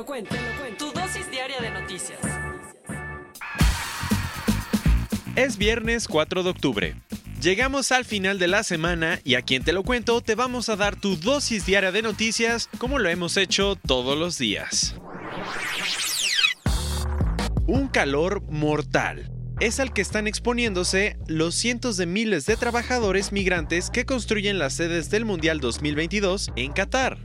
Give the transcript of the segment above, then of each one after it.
lo cuento, te lo cuento. Tu dosis diaria de noticias. Es viernes 4 de octubre. Llegamos al final de la semana y a quien te lo cuento te vamos a dar tu dosis diaria de noticias como lo hemos hecho todos los días. Un calor mortal. Es al que están exponiéndose los cientos de miles de trabajadores migrantes que construyen las sedes del Mundial 2022 en Qatar.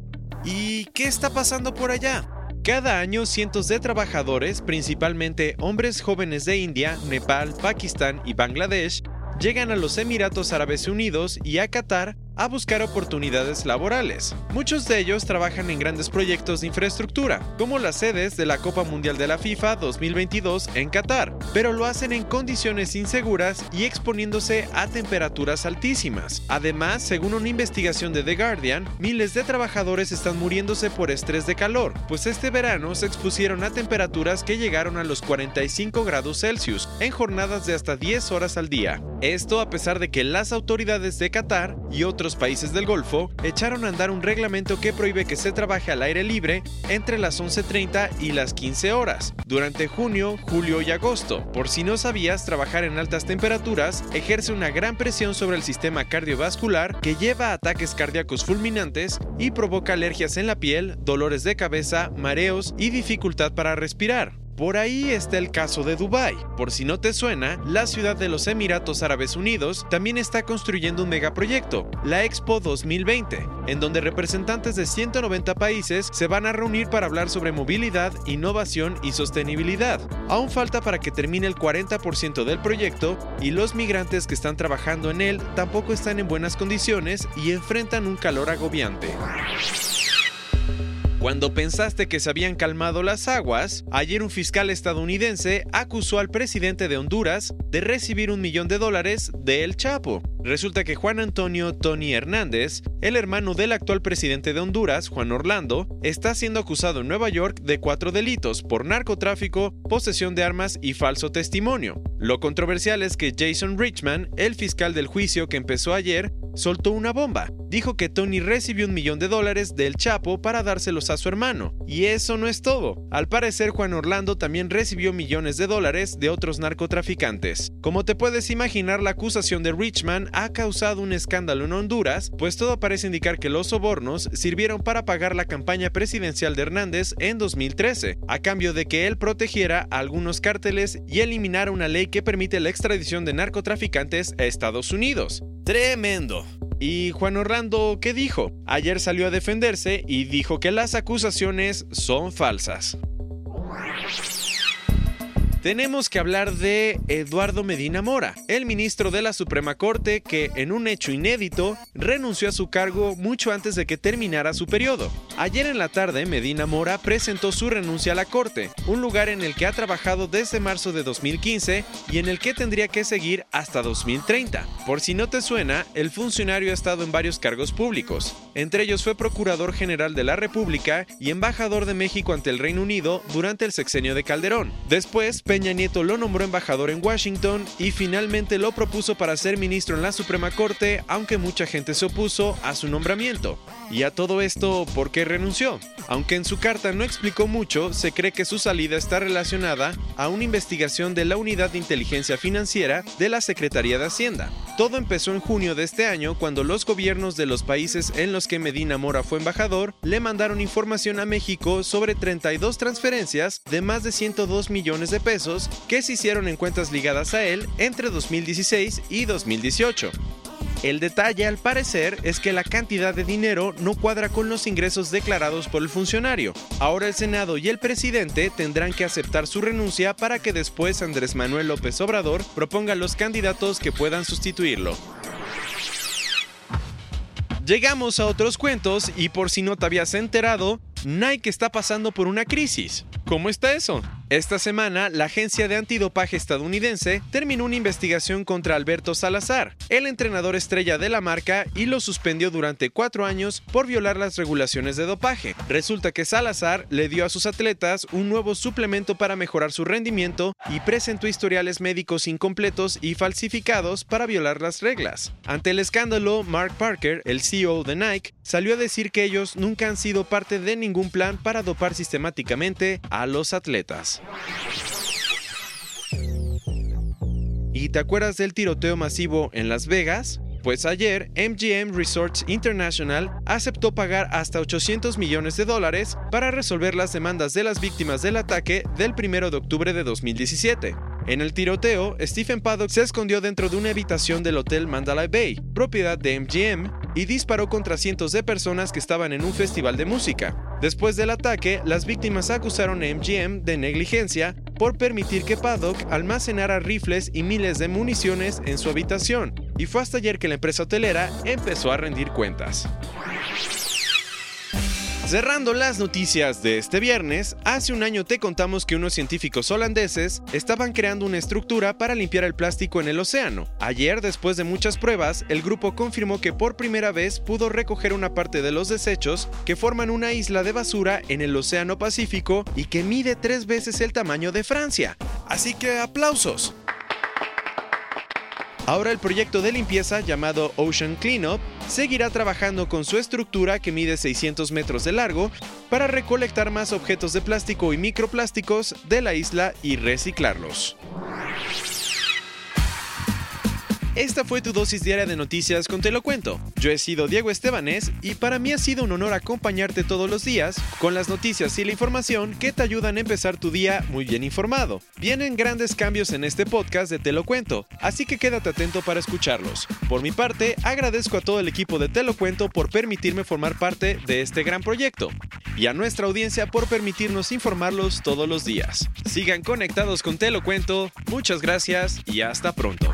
¿Y qué está pasando por allá? Cada año cientos de trabajadores, principalmente hombres jóvenes de India, Nepal, Pakistán y Bangladesh, llegan a los Emiratos Árabes Unidos y a Qatar a buscar oportunidades laborales. Muchos de ellos trabajan en grandes proyectos de infraestructura, como las sedes de la Copa Mundial de la FIFA 2022 en Qatar, pero lo hacen en condiciones inseguras y exponiéndose a temperaturas altísimas. Además, según una investigación de The Guardian, miles de trabajadores están muriéndose por estrés de calor, pues este verano se expusieron a temperaturas que llegaron a los 45 grados Celsius en jornadas de hasta 10 horas al día. Esto a pesar de que las autoridades de Qatar y otros países del Golfo echaron a andar un reglamento que prohíbe que se trabaje al aire libre entre las 11.30 y las 15 horas, durante junio, julio y agosto. Por si no sabías, trabajar en altas temperaturas ejerce una gran presión sobre el sistema cardiovascular que lleva a ataques cardíacos fulminantes y provoca alergias en la piel, dolores de cabeza, mareos y dificultad para respirar. Por ahí está el caso de Dubái. Por si no te suena, la ciudad de los Emiratos Árabes Unidos también está construyendo un megaproyecto, la Expo 2020, en donde representantes de 190 países se van a reunir para hablar sobre movilidad, innovación y sostenibilidad. Aún falta para que termine el 40% del proyecto y los migrantes que están trabajando en él tampoco están en buenas condiciones y enfrentan un calor agobiante. Cuando pensaste que se habían calmado las aguas, ayer un fiscal estadounidense acusó al presidente de Honduras de recibir un millón de dólares de El Chapo. Resulta que Juan Antonio Tony Hernández, el hermano del actual presidente de Honduras, Juan Orlando, está siendo acusado en Nueva York de cuatro delitos por narcotráfico, posesión de armas y falso testimonio. Lo controversial es que Jason Richman, el fiscal del juicio que empezó ayer, soltó una bomba. Dijo que Tony recibió un millón de dólares del Chapo para dárselos a su hermano. Y eso no es todo. Al parecer Juan Orlando también recibió millones de dólares de otros narcotraficantes. Como te puedes imaginar, la acusación de Richman ha causado un escándalo en Honduras, pues todo parece indicar que los sobornos sirvieron para pagar la campaña presidencial de Hernández en 2013, a cambio de que él protegiera a algunos cárteles y eliminara una ley que permite la extradición de narcotraficantes a Estados Unidos. Tremendo. ¿Y Juan Orlando qué dijo? Ayer salió a defenderse y dijo que las acusaciones son falsas. Tenemos que hablar de Eduardo Medina Mora, el ministro de la Suprema Corte que, en un hecho inédito, renunció a su cargo mucho antes de que terminara su periodo. Ayer en la tarde, Medina Mora presentó su renuncia a la Corte, un lugar en el que ha trabajado desde marzo de 2015 y en el que tendría que seguir hasta 2030. Por si no te suena, el funcionario ha estado en varios cargos públicos. Entre ellos fue Procurador General de la República y embajador de México ante el Reino Unido durante el sexenio de Calderón. Después, Peña Nieto lo nombró embajador en Washington y finalmente lo propuso para ser ministro en la Suprema Corte, aunque mucha gente se opuso a su nombramiento. Y a todo esto, ¿por qué renunció? Aunque en su carta no explicó mucho, se cree que su salida está relacionada a una investigación de la Unidad de Inteligencia Financiera de la Secretaría de Hacienda. Todo empezó en junio de este año cuando los gobiernos de los países en los que Medina Mora fue embajador le mandaron información a México sobre 32 transferencias de más de 102 millones de pesos que se hicieron en cuentas ligadas a él entre 2016 y 2018. El detalle, al parecer, es que la cantidad de dinero no cuadra con los ingresos declarados por el funcionario. Ahora el Senado y el presidente tendrán que aceptar su renuncia para que después Andrés Manuel López Obrador proponga los candidatos que puedan sustituirlo. Llegamos a otros cuentos y por si no te habías enterado, Nike está pasando por una crisis. ¿Cómo está eso? Esta semana, la agencia de antidopaje estadounidense terminó una investigación contra Alberto Salazar, el entrenador estrella de la marca, y lo suspendió durante cuatro años por violar las regulaciones de dopaje. Resulta que Salazar le dio a sus atletas un nuevo suplemento para mejorar su rendimiento y presentó historiales médicos incompletos y falsificados para violar las reglas. Ante el escándalo, Mark Parker, el CEO de Nike, salió a decir que ellos nunca han sido parte de ningún plan para dopar sistemáticamente a los atletas. ¿Y te acuerdas del tiroteo masivo en Las Vegas? Pues ayer MGM Resorts International aceptó pagar hasta 800 millones de dólares para resolver las demandas de las víctimas del ataque del 1 de octubre de 2017. En el tiroteo, Stephen Paddock se escondió dentro de una habitación del Hotel Mandalay Bay, propiedad de MGM, y disparó contra cientos de personas que estaban en un festival de música. Después del ataque, las víctimas acusaron a MGM de negligencia por permitir que Paddock almacenara rifles y miles de municiones en su habitación, y fue hasta ayer que la empresa hotelera empezó a rendir cuentas. Cerrando las noticias de este viernes, hace un año te contamos que unos científicos holandeses estaban creando una estructura para limpiar el plástico en el océano. Ayer, después de muchas pruebas, el grupo confirmó que por primera vez pudo recoger una parte de los desechos que forman una isla de basura en el Océano Pacífico y que mide tres veces el tamaño de Francia. Así que aplausos. Ahora el proyecto de limpieza llamado Ocean Cleanup seguirá trabajando con su estructura que mide 600 metros de largo para recolectar más objetos de plástico y microplásticos de la isla y reciclarlos. Esta fue tu dosis diaria de noticias con Te lo cuento. Yo he sido Diego Estebanés y para mí ha sido un honor acompañarte todos los días con las noticias y la información que te ayudan a empezar tu día muy bien informado. Vienen grandes cambios en este podcast de Te lo cuento, así que quédate atento para escucharlos. Por mi parte, agradezco a todo el equipo de Te lo cuento por permitirme formar parte de este gran proyecto y a nuestra audiencia por permitirnos informarlos todos los días. Sigan conectados con Te lo cuento, muchas gracias y hasta pronto.